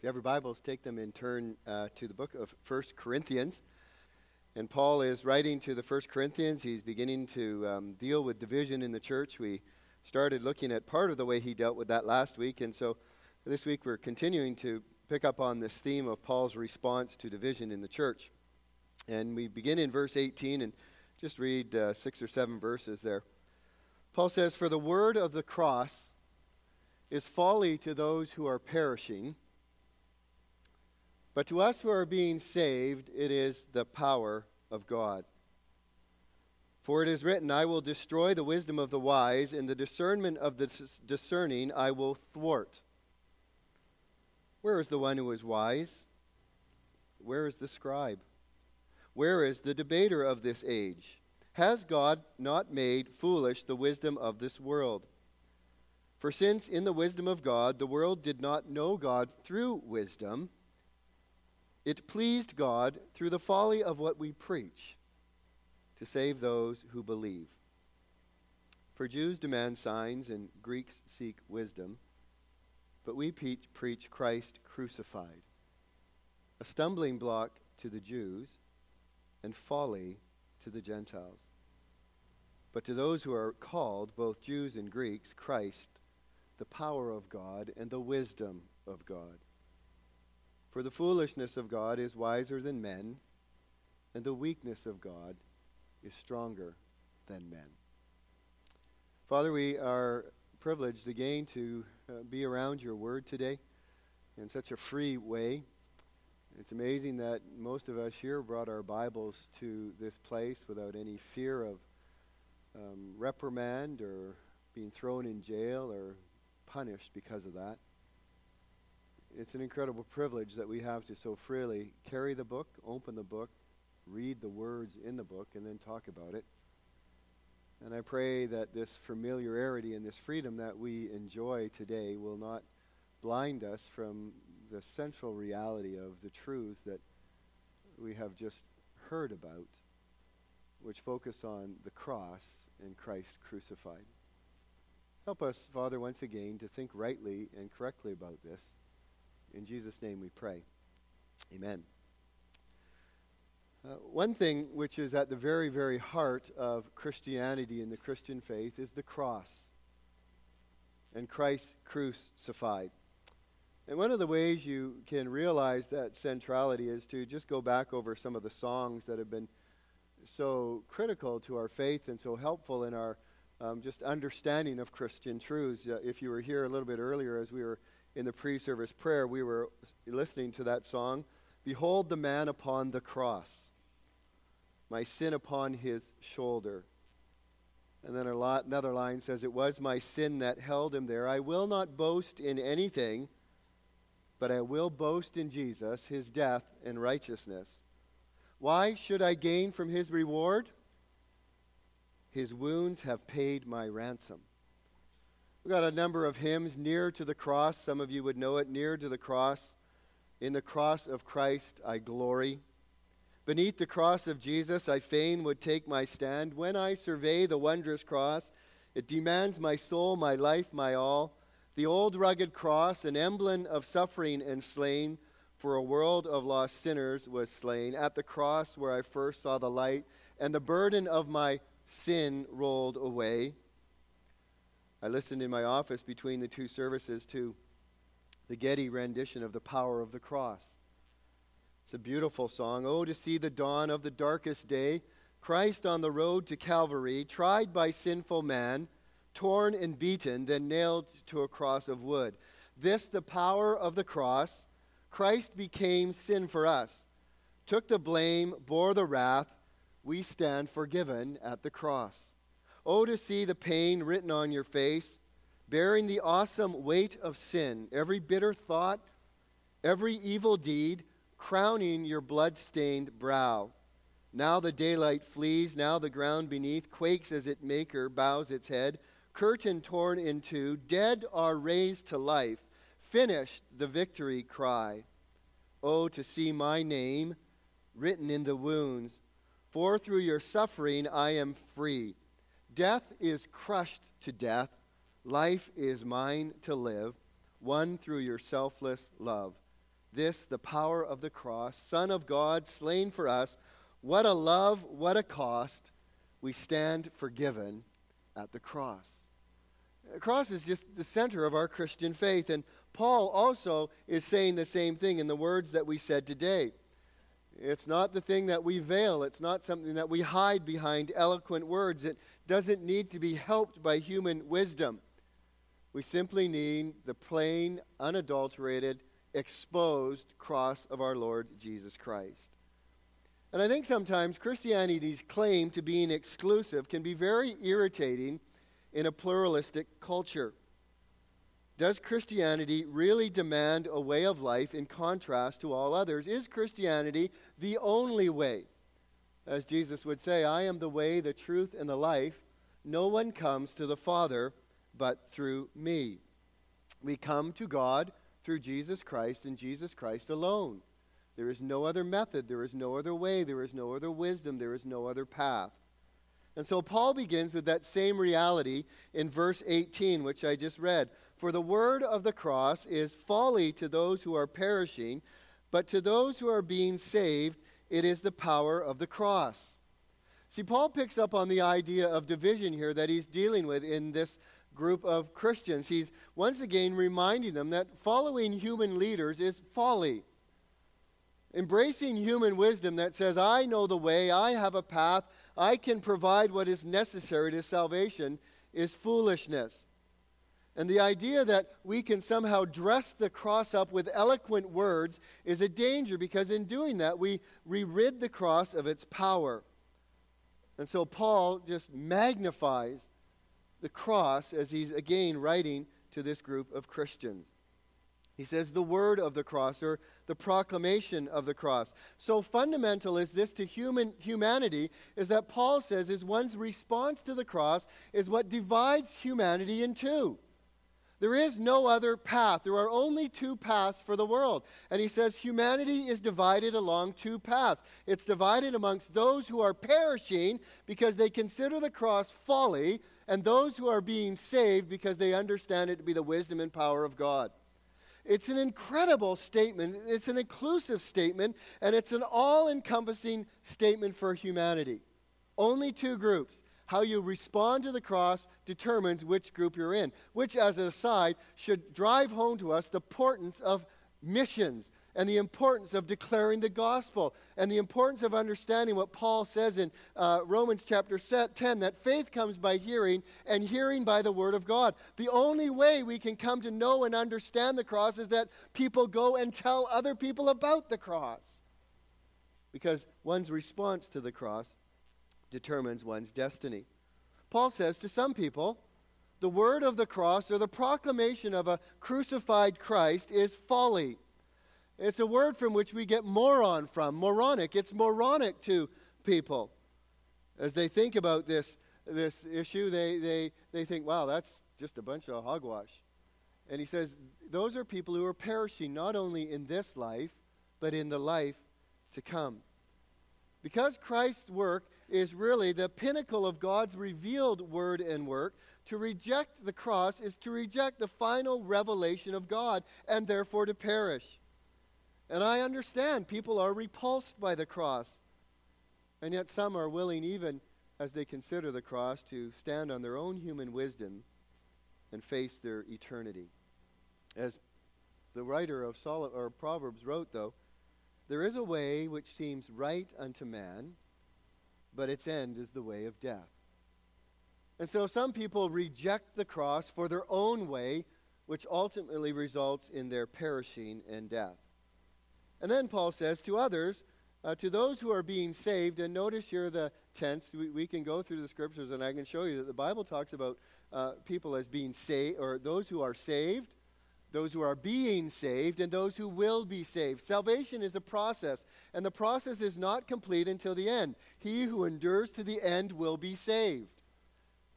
If you have your Bibles, take them and turn uh, to the book of 1 Corinthians. And Paul is writing to the 1 Corinthians. He's beginning to um, deal with division in the church. We started looking at part of the way he dealt with that last week. And so this week we're continuing to pick up on this theme of Paul's response to division in the church. And we begin in verse 18 and just read uh, six or seven verses there. Paul says, For the word of the cross is folly to those who are perishing but to us who are being saved, it is the power of God. For it is written, I will destroy the wisdom of the wise, and the discernment of the discerning I will thwart. Where is the one who is wise? Where is the scribe? Where is the debater of this age? Has God not made foolish the wisdom of this world? For since in the wisdom of God the world did not know God through wisdom, it pleased God through the folly of what we preach to save those who believe. For Jews demand signs and Greeks seek wisdom, but we preach Christ crucified, a stumbling block to the Jews and folly to the Gentiles. But to those who are called, both Jews and Greeks, Christ, the power of God and the wisdom of God. For the foolishness of God is wiser than men, and the weakness of God is stronger than men. Father, we are privileged again to uh, be around your word today in such a free way. It's amazing that most of us here brought our Bibles to this place without any fear of um, reprimand or being thrown in jail or punished because of that it's an incredible privilege that we have to so freely carry the book, open the book, read the words in the book, and then talk about it. And I pray that this familiarity and this freedom that we enjoy today will not blind us from the central reality of the truths that we have just heard about, which focus on the cross and Christ crucified. Help us, Father, once again to think rightly and correctly about this in Jesus' name we pray. Amen. Uh, one thing which is at the very, very heart of Christianity and the Christian faith is the cross and Christ crucified. And one of the ways you can realize that centrality is to just go back over some of the songs that have been so critical to our faith and so helpful in our um, just understanding of Christian truths. Uh, if you were here a little bit earlier as we were in the pre service prayer, we were listening to that song Behold the man upon the cross, my sin upon his shoulder. And then another line says, It was my sin that held him there. I will not boast in anything, but I will boast in Jesus, his death and righteousness. Why should I gain from his reward? His wounds have paid my ransom. We've got a number of hymns near to the cross. Some of you would know it. Near to the cross. In the cross of Christ I glory. Beneath the cross of Jesus I fain would take my stand. When I survey the wondrous cross, it demands my soul, my life, my all. The old rugged cross, an emblem of suffering and slain, for a world of lost sinners was slain. At the cross where I first saw the light, and the burden of my sin rolled away. I listened in my office between the two services to the Getty rendition of The Power of the Cross. It's a beautiful song. Oh, to see the dawn of the darkest day, Christ on the road to Calvary, tried by sinful man, torn and beaten, then nailed to a cross of wood. This, the power of the cross, Christ became sin for us, took the blame, bore the wrath. We stand forgiven at the cross. Oh, to see the pain written on your face, bearing the awesome weight of sin, every bitter thought, every evil deed, crowning your blood-stained brow. Now the daylight flees, now the ground beneath quakes as its maker bows its head. Curtain torn in two, dead are raised to life. Finished the victory cry. Oh, to see my name written in the wounds, for through your suffering I am free. Death is crushed to death. Life is mine to live, won through your selfless love. this the power of the cross, Son of God, slain for us. What a love, what a cost. We stand forgiven at the cross. The cross is just the center of our Christian faith. And Paul also is saying the same thing in the words that we said today. It's not the thing that we veil, it's not something that we hide behind eloquent words. It doesn't need to be helped by human wisdom. We simply need the plain, unadulterated, exposed cross of our Lord Jesus Christ. And I think sometimes Christianity's claim to being exclusive can be very irritating in a pluralistic culture. Does Christianity really demand a way of life in contrast to all others? Is Christianity the only way? As Jesus would say, I am the way, the truth, and the life. No one comes to the Father but through me. We come to God through Jesus Christ and Jesus Christ alone. There is no other method, there is no other way, there is no other wisdom, there is no other path. And so Paul begins with that same reality in verse 18, which I just read. For the word of the cross is folly to those who are perishing, but to those who are being saved, it is the power of the cross. See, Paul picks up on the idea of division here that he's dealing with in this group of Christians. He's once again reminding them that following human leaders is folly. Embracing human wisdom that says, I know the way, I have a path, I can provide what is necessary to salvation, is foolishness. And the idea that we can somehow dress the cross up with eloquent words is a danger because in doing that, we, we rid the cross of its power. And so Paul just magnifies the cross as he's again writing to this group of Christians. He says the word of the cross or the proclamation of the cross. So fundamental is this to human humanity is that Paul says is one's response to the cross is what divides humanity in two. There is no other path. There are only two paths for the world. And he says humanity is divided along two paths. It's divided amongst those who are perishing because they consider the cross folly, and those who are being saved because they understand it to be the wisdom and power of God. It's an incredible statement. It's an inclusive statement, and it's an all encompassing statement for humanity. Only two groups how you respond to the cross determines which group you're in, which, as an aside, should drive home to us the importance of missions and the importance of declaring the gospel and the importance of understanding what Paul says in uh, Romans chapter 10 that faith comes by hearing and hearing by the word of God. The only way we can come to know and understand the cross is that people go and tell other people about the cross. Because one's response to the cross determines one's destiny. Paul says to some people, the word of the cross or the proclamation of a crucified Christ is folly. It's a word from which we get moron from, moronic. It's moronic to people. As they think about this, this issue, they, they, they think, wow, that's just a bunch of hogwash. And he says, those are people who are perishing not only in this life, but in the life to come. Because Christ's work is really the pinnacle of God's revealed word and work. To reject the cross is to reject the final revelation of God and therefore to perish. And I understand people are repulsed by the cross. And yet some are willing, even as they consider the cross, to stand on their own human wisdom and face their eternity. As the writer of Sol- or Proverbs wrote, though, there is a way which seems right unto man, but its end is the way of death. And so some people reject the cross for their own way, which ultimately results in their perishing and death. And then Paul says to others, uh, to those who are being saved, and notice here the tense, we, we, can go through the scriptures and I can show you that the Bible talks about uh, people as being saved, or those who are saved, those who are being saved, and those who will be saved. Salvation is a process, and the process is not complete until the end. He who endures to the end will be saved.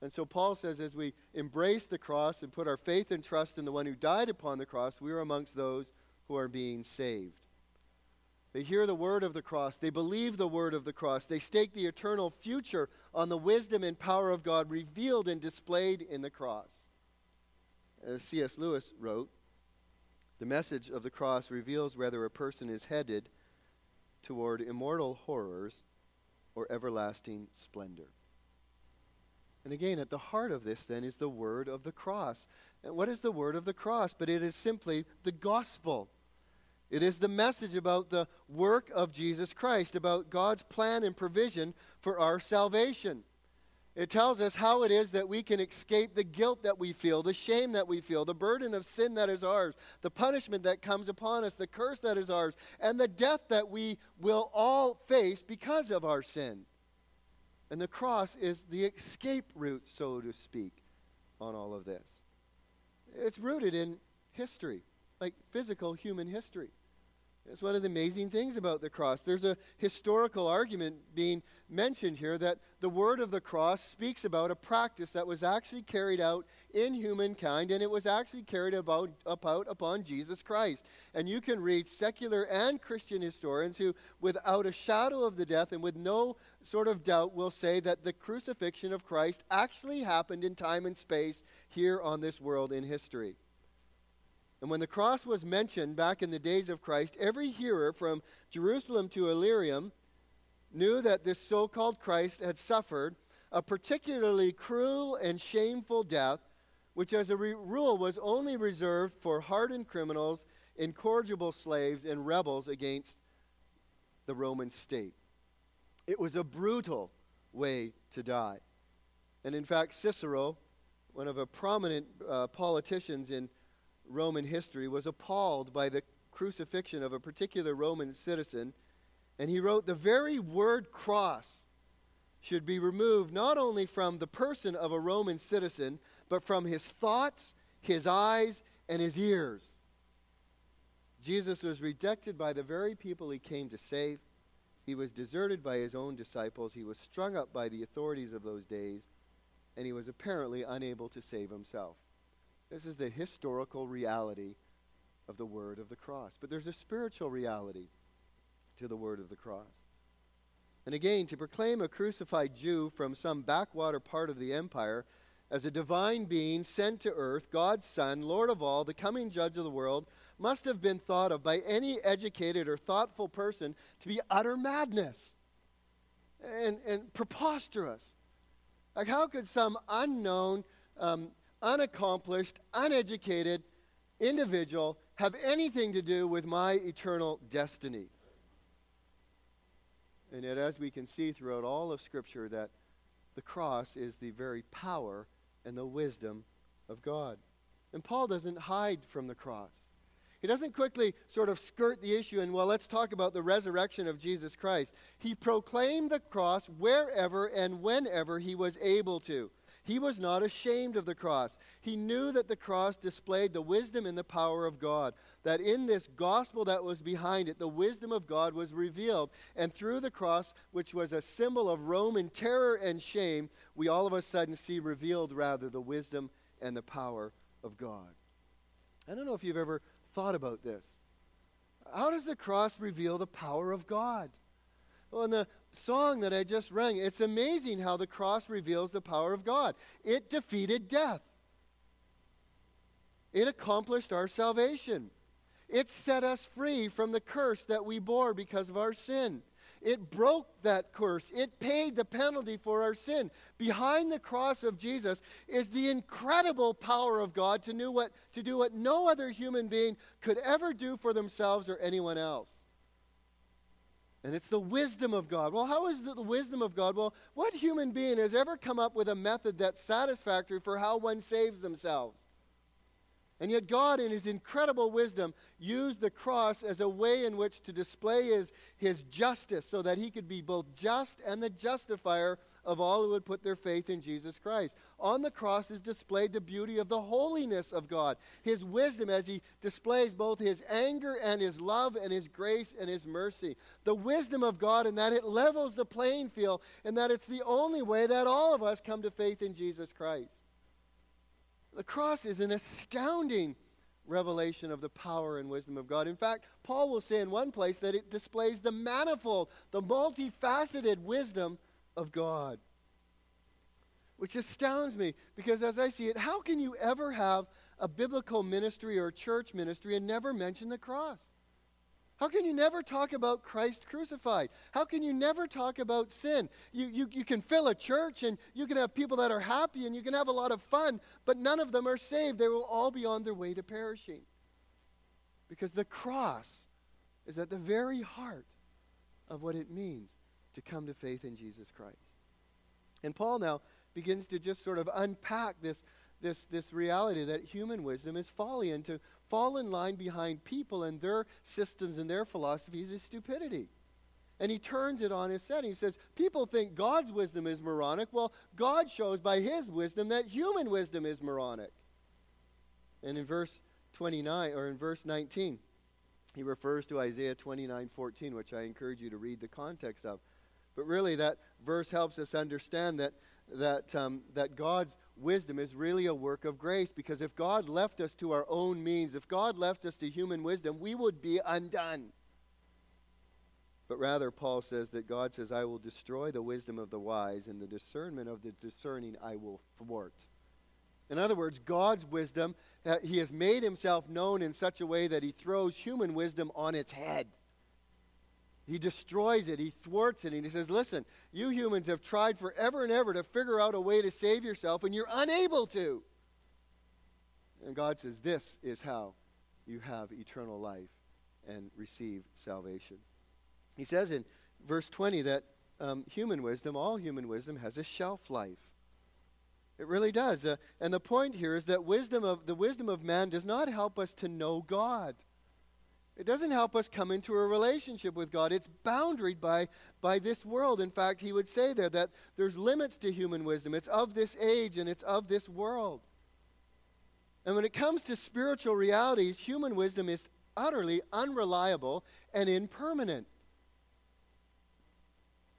And so Paul says, as we embrace the cross and put our faith and trust in the one who died upon the cross, we are amongst those who are being saved. They hear the word of the cross. They believe the word of the cross. They stake the eternal future on the wisdom and power of God revealed and displayed in the cross. As C.S. Lewis wrote, The message of the cross reveals whether a person is headed toward immortal horrors or everlasting splendor. And again, at the heart of this, then, is the word of the cross. And what is the word of the cross? But it is simply the gospel. It is the message about the work of Jesus Christ, about God's plan and provision for our salvation. It tells us how it is that we can escape the guilt that we feel, the shame that we feel, the burden of sin that is ours, the punishment that comes upon us, the curse that is ours, and the death that we will all face because of our sin. And the cross is the escape route, so to speak, on all of this. It's rooted in history, like physical human history. It's one of the amazing things about the cross. There's a historical argument being mentioned here that the word of the cross speaks about a practice that was actually carried out in humankind, and it was actually carried about, about upon Jesus Christ. And you can read secular and Christian historians who, without a shadow of the death and with no sort of doubt, will say that the crucifixion of Christ actually happened in time and space here on this world in history. And when the cross was mentioned back in the days of Christ, every hearer from Jerusalem to Illyricum knew that this so called Christ had suffered a particularly cruel and shameful death, which as a re- rule was only reserved for hardened criminals, incorrigible slaves, and rebels against the Roman state. It was a brutal way to die. And in fact, Cicero, one of the prominent uh, politicians in Roman history, was appalled by the crucifixion of a particular Roman citizen, and he wrote, The very word cross should be removed not only from the person of a Roman citizen, but from his thoughts, his eyes, and his ears. Jesus was rejected by the very people he came to save. He was deserted by his own disciples. He was strung up by the authorities of those days. And he was apparently unable to save himself. This is the historical reality of the word of the cross. But there's a spiritual reality to the word of the cross. And again, to proclaim a crucified Jew from some backwater part of the empire as a divine being sent to earth, God's Son, Lord of all, the coming judge of the world, must have been thought of by any educated or thoughtful person to be utter madness and, and preposterous. Like, how could some unknown um, unaccomplished, uneducated individual have anything to do with my eternal destiny? And yet, as we can see throughout all of Scripture, that the cross is the very power and the wisdom of God. And Paul doesn't hide from the cross. He doesn't quickly sort of skirt the issue and, well, let's talk about the resurrection of Jesus Christ. He proclaimed the cross wherever and whenever he was able to. He was not ashamed of the cross. He knew that the cross displayed the wisdom and the power of God, that in this gospel that was behind it, the wisdom of God was revealed. And through the cross, which was a symbol of Roman terror and shame, we all of a sudden see revealed rather the wisdom and the power of God. I don't know if you've ever thought about this. How does the cross reveal the power of God? Well, in the song that I just rang, it's amazing how the cross reveals the power of God. It defeated death, it accomplished our salvation, it set us free from the curse that we bore because of our sin. It broke that curse. It paid the penalty for our sin. Behind the cross of Jesus is the incredible power of God to what, to do what no other human being could ever do for themselves or anyone else. And it's the wisdom of God. Well, how is the wisdom of God? Well, what human being has ever come up with a method that's satisfactory for how one saves themselves? And yet, God, in His incredible wisdom, used the cross as a way in which to display His, his justice so that He could be both just and the justifier of all who would put their faith in Jesus Christ. On the cross is displayed the beauty of the holiness of God, His wisdom as He displays both His anger and His love and His grace and His mercy. The wisdom of God in that it levels the playing field and that it's the only way that all of us come to faith in Jesus Christ. The cross is an astounding revelation of the power and wisdom of God. In fact, Paul will say in one place that it displays the manifold, the multifaceted wisdom of God. Which astounds me because as I see it, how can you ever have a biblical ministry or church ministry and never mention the cross? How can you never talk about Christ crucified? How can you never talk about sin? You, you, you can fill a church and you can have people that are happy and you can have a lot of fun, but none of them are saved. They will all be on their way to perishing. Because the cross is at the very heart of what it means to come to faith in Jesus Christ. And Paul now begins to just sort of unpack this, this, this reality that human wisdom is folly and to fall in line behind people and their systems and their philosophies is stupidity. And he turns it on his head. He says, People think God's wisdom is moronic. Well, God shows by his wisdom that human wisdom is moronic. And in verse 29, or in verse 19, he refers to Isaiah 29 14, which I encourage you to read the context of. But really, that verse helps us understand that that, um, that God's wisdom is really a work of grace because if God left us to our own means, if God left us to human wisdom, we would be undone. But rather, Paul says that God says, I will destroy the wisdom of the wise, and the discernment of the discerning I will thwart. In other words, God's wisdom, uh, he has made himself known in such a way that he throws human wisdom on its head. He destroys it, he thwarts it, and he says, Listen, you humans have tried forever and ever to figure out a way to save yourself, and you're unable to. And God says, This is how you have eternal life and receive salvation. He says in verse 20 that um, human wisdom, all human wisdom, has a shelf life. It really does. Uh, and the point here is that wisdom of, the wisdom of man does not help us to know God. It doesn't help us come into a relationship with God. It's boundaried by, by this world. In fact, he would say there that there's limits to human wisdom. It's of this age and it's of this world. And when it comes to spiritual realities, human wisdom is utterly unreliable and impermanent.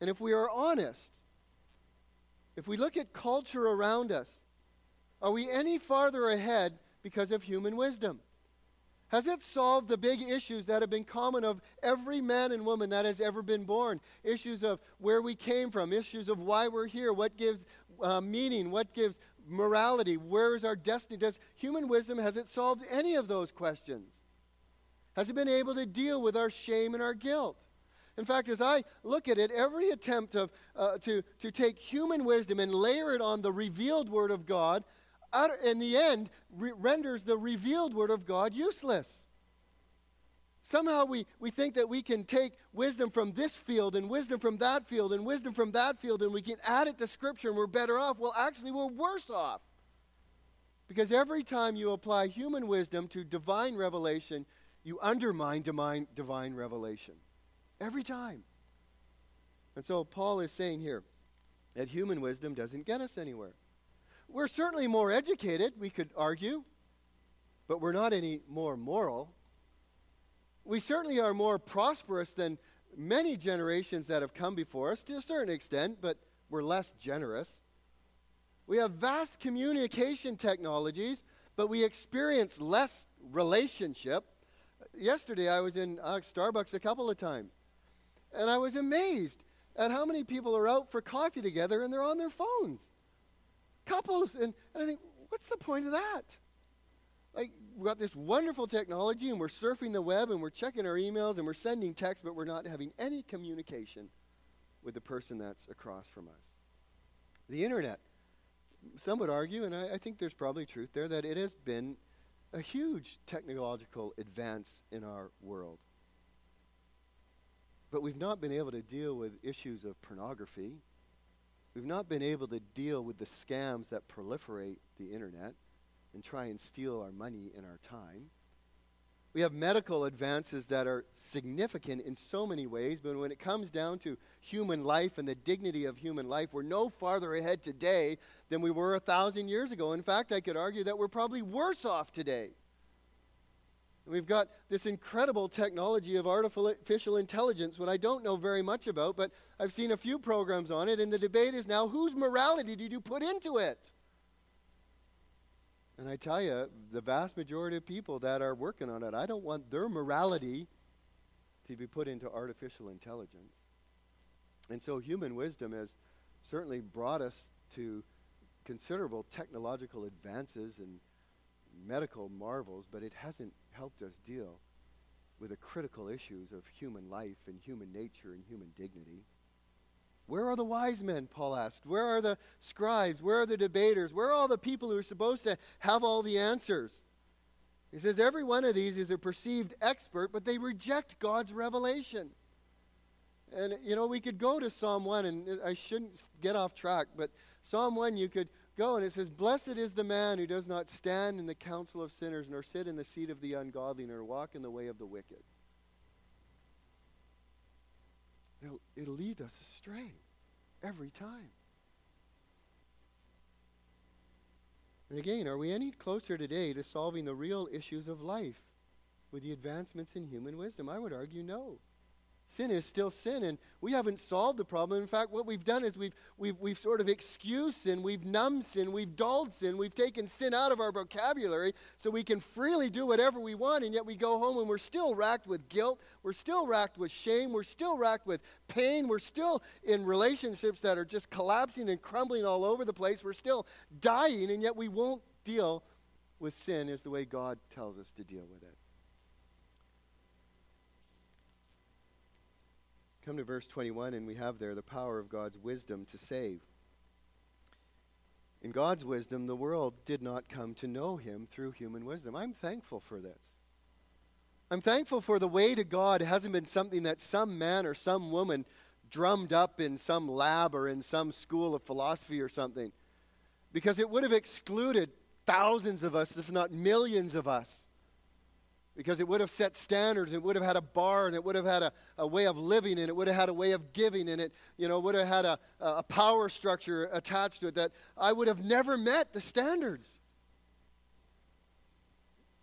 And if we are honest, if we look at culture around us, are we any farther ahead because of human wisdom? Has it solved the big issues that have been common of every man and woman that has ever been born? Issues of where we came from, issues of why we're here, what gives uh, meaning, what gives morality, where is our destiny? Does human wisdom, has it solved any of those questions? Has it been able to deal with our shame and our guilt? In fact, as I look at it, every attempt of, uh, to, to take human wisdom and layer it on the revealed Word of God in the end, re- renders the revealed Word of God useless. Somehow we, we think that we can take wisdom from this field and wisdom from that field and wisdom from that field and we can add it to Scripture and we're better off. Well, actually, we're worse off. Because every time you apply human wisdom to divine revelation, you undermine divine, divine revelation. Every time. And so Paul is saying here that human wisdom doesn't get us anywhere. We're certainly more educated, we could argue, but we're not any more moral. We certainly are more prosperous than many generations that have come before us to a certain extent, but we're less generous. We have vast communication technologies, but we experience less relationship. Yesterday, I was in uh, Starbucks a couple of times, and I was amazed at how many people are out for coffee together and they're on their phones couples. And, and I think, what's the point of that? Like, we've got this wonderful technology and we're surfing the web and we're checking our emails and we're sending texts, but we're not having any communication with the person that's across from us. The internet, some would argue, and I, I think there's probably truth there, that it has been a huge technological advance in our world. But we've not been able to deal with issues of pornography We've not been able to deal with the scams that proliferate the internet and try and steal our money and our time. We have medical advances that are significant in so many ways, but when it comes down to human life and the dignity of human life, we're no farther ahead today than we were a thousand years ago. In fact, I could argue that we're probably worse off today. We've got this incredible technology of artificial intelligence, what I don't know very much about, but I've seen a few programs on it, and the debate is now whose morality did you put into it? And I tell you, the vast majority of people that are working on it, I don't want their morality to be put into artificial intelligence. And so human wisdom has certainly brought us to considerable technological advances and medical marvels, but it hasn't helped us deal with the critical issues of human life and human nature and human dignity. Where are the wise men, Paul asked? Where are the scribes? Where are the debaters? Where are all the people who are supposed to have all the answers? He says every one of these is a perceived expert, but they reject God's revelation. And, you know, we could go to Psalm 1, and I shouldn't get off track, but Psalm 1, you could go, and it says, Blessed is the man who does not stand in the counsel of sinners, nor sit in the seat of the ungodly, nor walk in the way of the wicked. It'll, it'll lead us astray every time. And again, are we any closer today to solving the real issues of life with the advancements in human wisdom? I would argue no. Sin is still sin, and we haven't solved the problem. In fact, what we've done is we've, we've, we've sort of excused sin, we've numbed sin, we've dulled sin, we've taken sin out of our vocabulary so we can freely do whatever we want, and yet we go home and we're still racked with guilt, we're still racked with shame, we're still racked with pain, we're still in relationships that are just collapsing and crumbling all over the place, we're still dying, and yet we won't deal with sin as the way God tells us to deal with it. Come to verse 21, and we have there the power of God's wisdom to save. In God's wisdom, the world did not come to know him through human wisdom. I'm thankful for this. I'm thankful for the way to God hasn't been something that some man or some woman drummed up in some lab or in some school of philosophy or something, because it would have excluded thousands of us, if not millions of us because it would have set standards it would have had a bar and it would have had a, a way of living and it would have had a way of giving and it you know would have had a, a power structure attached to it that i would have never met the standards.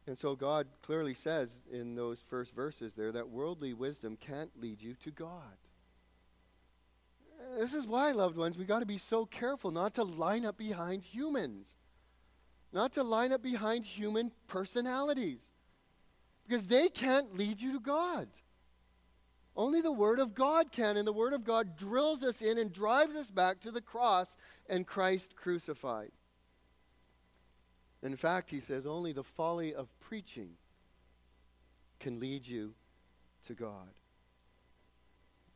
And so god clearly says in those first verses there that worldly wisdom can't lead you to god. This is why loved ones we got to be so careful not to line up behind humans not to line up behind human personalities because they can't lead you to God. Only the Word of God can, and the Word of God drills us in and drives us back to the cross and Christ crucified. In fact, he says, only the folly of preaching can lead you to God.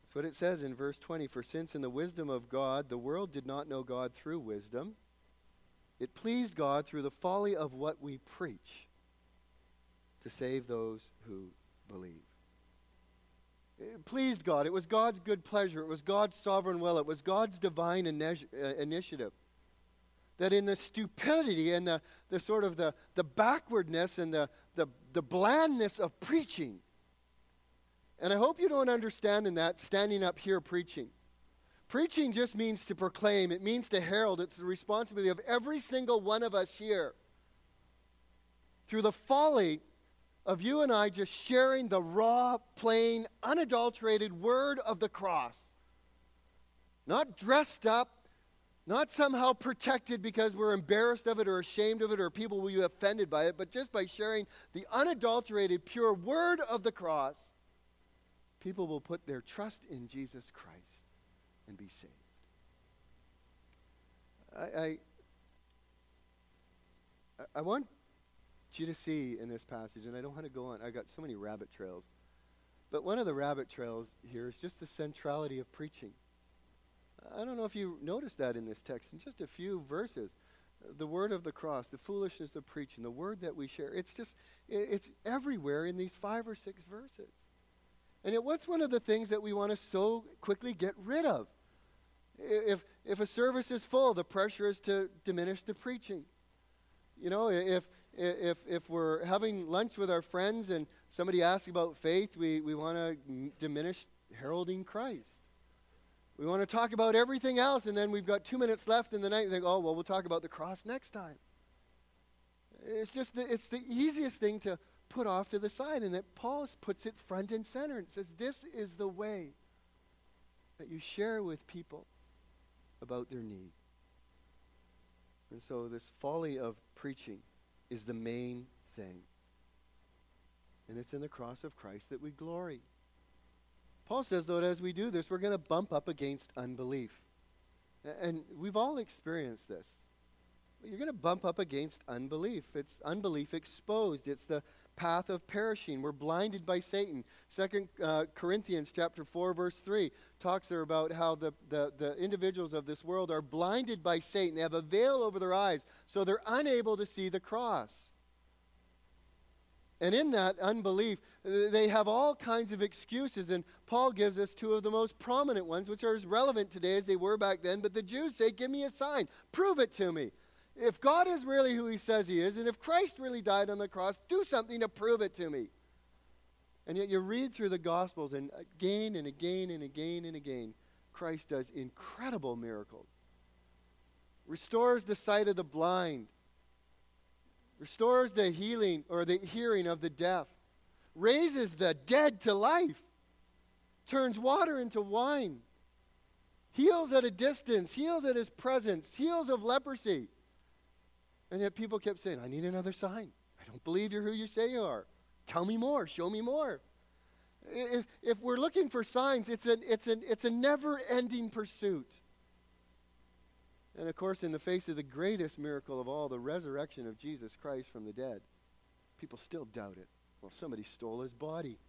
That's what it says in verse 20. For since in the wisdom of God the world did not know God through wisdom, it pleased God through the folly of what we preach to save those who believe. It pleased God. It was God's good pleasure. It was God's sovereign will. It was God's divine uh, initiative. That in the stupidity and the, the sort of the, the backwardness and the, the, the blandness of preaching, and I hope you don't understand in that standing up here preaching. Preaching just means to proclaim, it means to herald. It's the responsibility of every single one of us here. Through the folly of you and I just sharing the raw, plain, unadulterated word of the cross. Not dressed up, not somehow protected because we're embarrassed of it or ashamed of it or people will be offended by it, but just by sharing the unadulterated, pure word of the cross, people will put their trust in Jesus Christ and be saved. I, I, I want you to see in this passage, and I don't want to go on, I got so many rabbit trails. But one of the rabbit trails here is just the centrality of preaching. I don't know if you noticed that in this text, in just a few verses. The word of the cross, the foolishness of preaching, the word that we share, it's just, it's everywhere in these five or six verses. And it, what's one of the things that we want to so quickly get rid of? If, if a service is full, the pressure is to diminish the preaching. You know, if, if, if we're having lunch with our friends and somebody asks about faith, we, we want to diminish heralding Christ. We want to talk about everything else, and then we've got two minutes left in the night and think, oh, well, we'll talk about the cross next time. It's just the, it's the easiest thing to put off to the side, and that Paul puts it front and center and says, this is the way that you share with people about their need. And so, this folly of preaching is the main thing. And it's in the cross of Christ that we glory. Paul says, though, that as we do this, we're going to bump up against unbelief. And we've all experienced this. you're going to bump up against unbelief. It's unbelief exposed. It's the path of perishing. We're blinded by Satan. Second uh, Corinthians chapter 4, verse 3 talks there about how the, the, the individuals of this world are blinded by Satan. They have a veil over their eyes, so they're unable to see the cross. And in that unbelief, they have all kinds of excuses. And Paul gives us two of the most prominent ones, which are as relevant today as they were back then. But the Jews say, Give me a sign, prove it to me. If God is really who he says he is, and if Christ really died on the cross, do something to prove it to me. And yet you read through the Gospels, and again and again and again and again, Christ does incredible miracles. Restores the sight of the blind, restores the healing or the hearing of the deaf, raises the dead to life, turns water into wine, heals at a distance, heals at his presence, heals of leprosy. And yet people kept saying, I need another sign. I don't believe you're who you say you are. Tell me more. Show me more. If, if we're looking for signs, it's, an, it's, an, it's a never ending pursuit. And of course, in the face of the greatest miracle of all, the resurrection of Jesus Christ from the dead, people still doubt it. Well, somebody stole his body.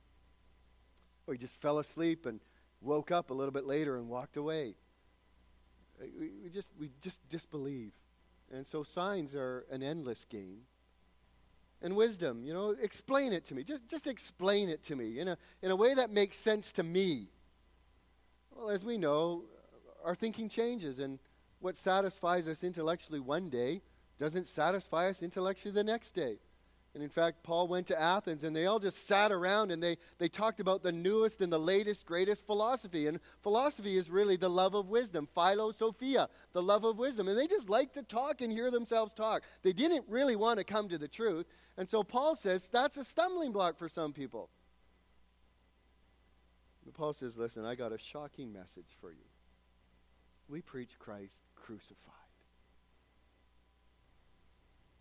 Or he just fell asleep and woke up a little bit later and walked away. We, we, just, we just disbelieve. And so signs are an endless game. And wisdom, you know, explain it to me. Just, just explain it to me in a, in a way that makes sense to me. Well, as we know, our thinking changes, and what satisfies us intellectually one day doesn't satisfy us intellectually the next day. And in fact, Paul went to Athens and they all just sat around and they, they talked about the newest and the latest, greatest philosophy. And philosophy is really the love of wisdom, philosophia, the love of wisdom. And they just liked to talk and hear themselves talk. They didn't really want to come to the truth. And so Paul says that's a stumbling block for some people. But Paul says, listen, I got a shocking message for you. We preach Christ crucified.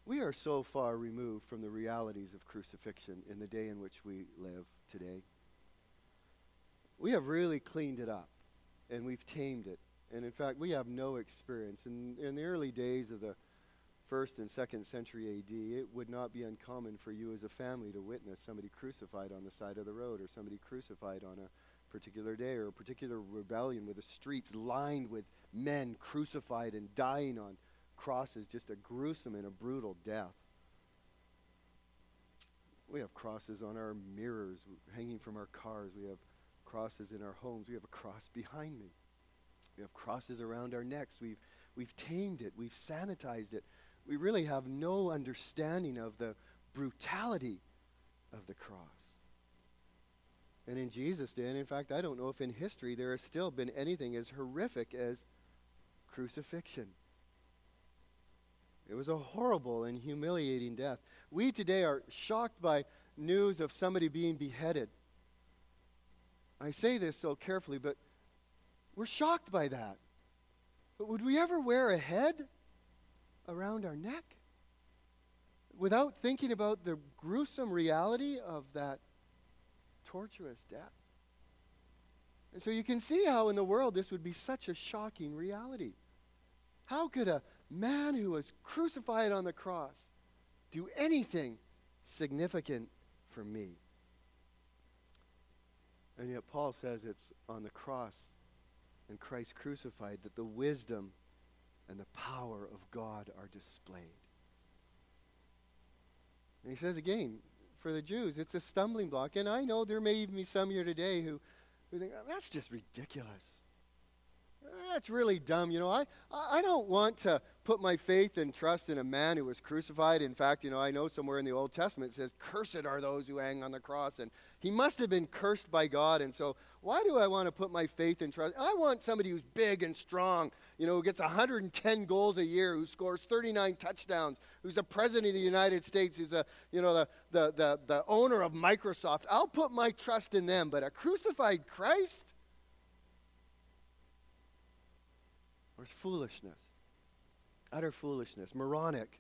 We are so far removed from the realities of crucifixion in the day in which we live today. We have really cleaned it up and we've tamed it. And in fact, we have no experience. In, in the early days of the first and second century AD, it would not be uncommon for you as a family to witness somebody crucified on the side of the road or somebody crucified on a particular day or a particular rebellion with the streets lined with men crucified and dying on cross is just a gruesome and a brutal death. We have crosses on our mirrors hanging from our cars. We have crosses in our homes. We have a cross behind me. We have crosses around our necks. We've, we've tamed it. We've sanitized it. We really have no understanding of the brutality of the cross. And in Jesus' day, and in fact, I don't know if in history there has still been anything as horrific as crucifixion. It was a horrible and humiliating death. We today are shocked by news of somebody being beheaded. I say this so carefully, but we're shocked by that. But would we ever wear a head around our neck without thinking about the gruesome reality of that torturous death? And so you can see how in the world this would be such a shocking reality. How could a man who was crucified on the cross do anything significant for me? And yet, Paul says it's on the cross and Christ crucified that the wisdom and the power of God are displayed. And he says again, for the Jews, it's a stumbling block. And I know there may even be some here today who, who think, oh, that's just ridiculous that's really dumb. You know, I, I don't want to put my faith and trust in a man who was crucified. In fact, you know, I know somewhere in the Old Testament it says, Cursed are those who hang on the cross. And he must have been cursed by God. And so, why do I want to put my faith and trust? I want somebody who's big and strong, you know, who gets 110 goals a year, who scores 39 touchdowns, who's the president of the United States, who's a, you know, the, the, the, the owner of Microsoft. I'll put my trust in them. But a crucified Christ? Or foolishness. Utter foolishness. Moronic,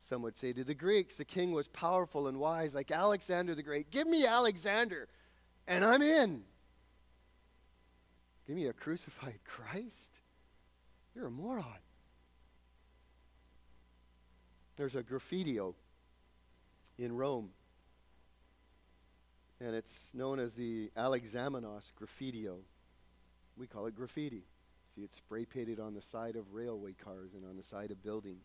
some would say. To the Greeks, the king was powerful and wise, like Alexander the Great. Give me Alexander, and I'm in. Give me a crucified Christ? You're a moron. There's a graffito in Rome, and it's known as the Alexamenos graffito. We call it graffiti. See it spray painted on the side of railway cars and on the side of buildings.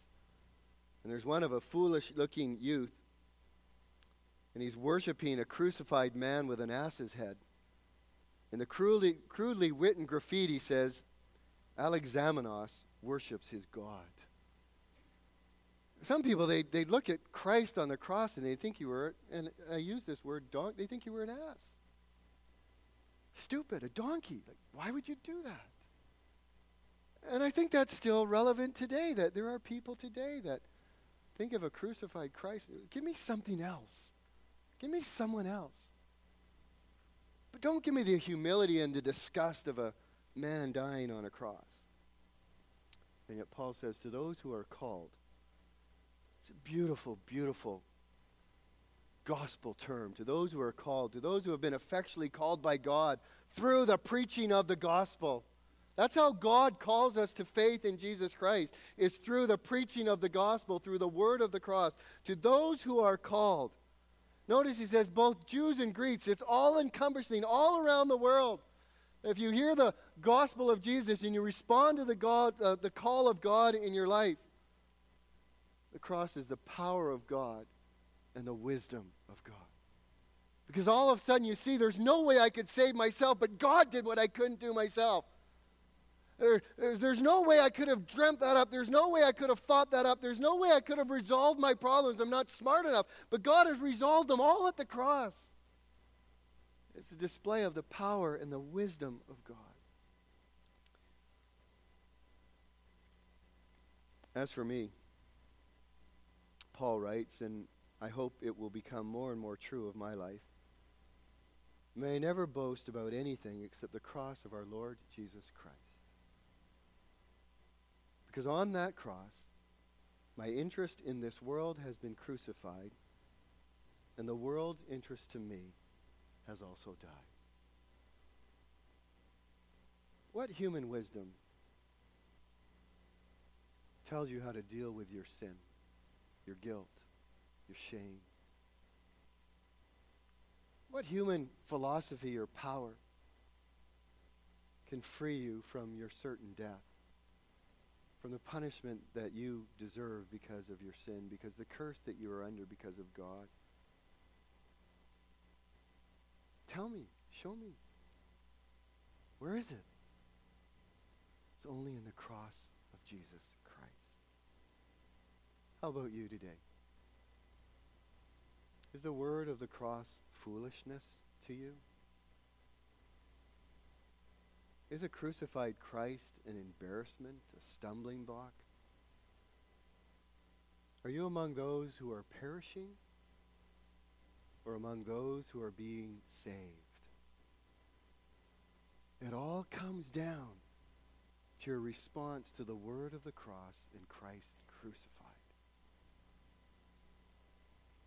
And there's one of a foolish looking youth, and he's worshiping a crucified man with an ass's head. And the crudely, crudely written graffiti says, Alexamenos worships his God. Some people, they, they look at Christ on the cross and they think you were, and I use this word, don- they think you were an ass. Stupid, a donkey. Like, why would you do that? And I think that's still relevant today, that there are people today that think of a crucified Christ. Give me something else. Give me someone else. But don't give me the humility and the disgust of a man dying on a cross. And yet Paul says, to those who are called, it's a beautiful, beautiful gospel term. To those who are called, to those who have been effectually called by God through the preaching of the gospel. That's how God calls us to faith in Jesus Christ, is through the preaching of the gospel, through the word of the cross. To those who are called. Notice he says both Jews and Greeks. It's all encompassing all around the world. If you hear the gospel of Jesus and you respond to the, God, uh, the call of God in your life, the cross is the power of God and the wisdom of God. Because all of a sudden you see there's no way I could save myself, but God did what I couldn't do myself. There, there's, there's no way I could have dreamt that up. There's no way I could have thought that up. There's no way I could have resolved my problems. I'm not smart enough. But God has resolved them all at the cross. It's a display of the power and the wisdom of God. As for me, Paul writes, and I hope it will become more and more true of my life. May I never boast about anything except the cross of our Lord Jesus Christ. Because on that cross, my interest in this world has been crucified, and the world's interest to me has also died. What human wisdom tells you how to deal with your sin, your guilt, your shame? What human philosophy or power can free you from your certain death? From the punishment that you deserve because of your sin, because the curse that you are under because of God. Tell me, show me. Where is it? It's only in the cross of Jesus Christ. How about you today? Is the word of the cross foolishness to you? Is a crucified Christ an embarrassment, a stumbling block? Are you among those who are perishing or among those who are being saved? It all comes down to your response to the word of the cross in Christ crucified.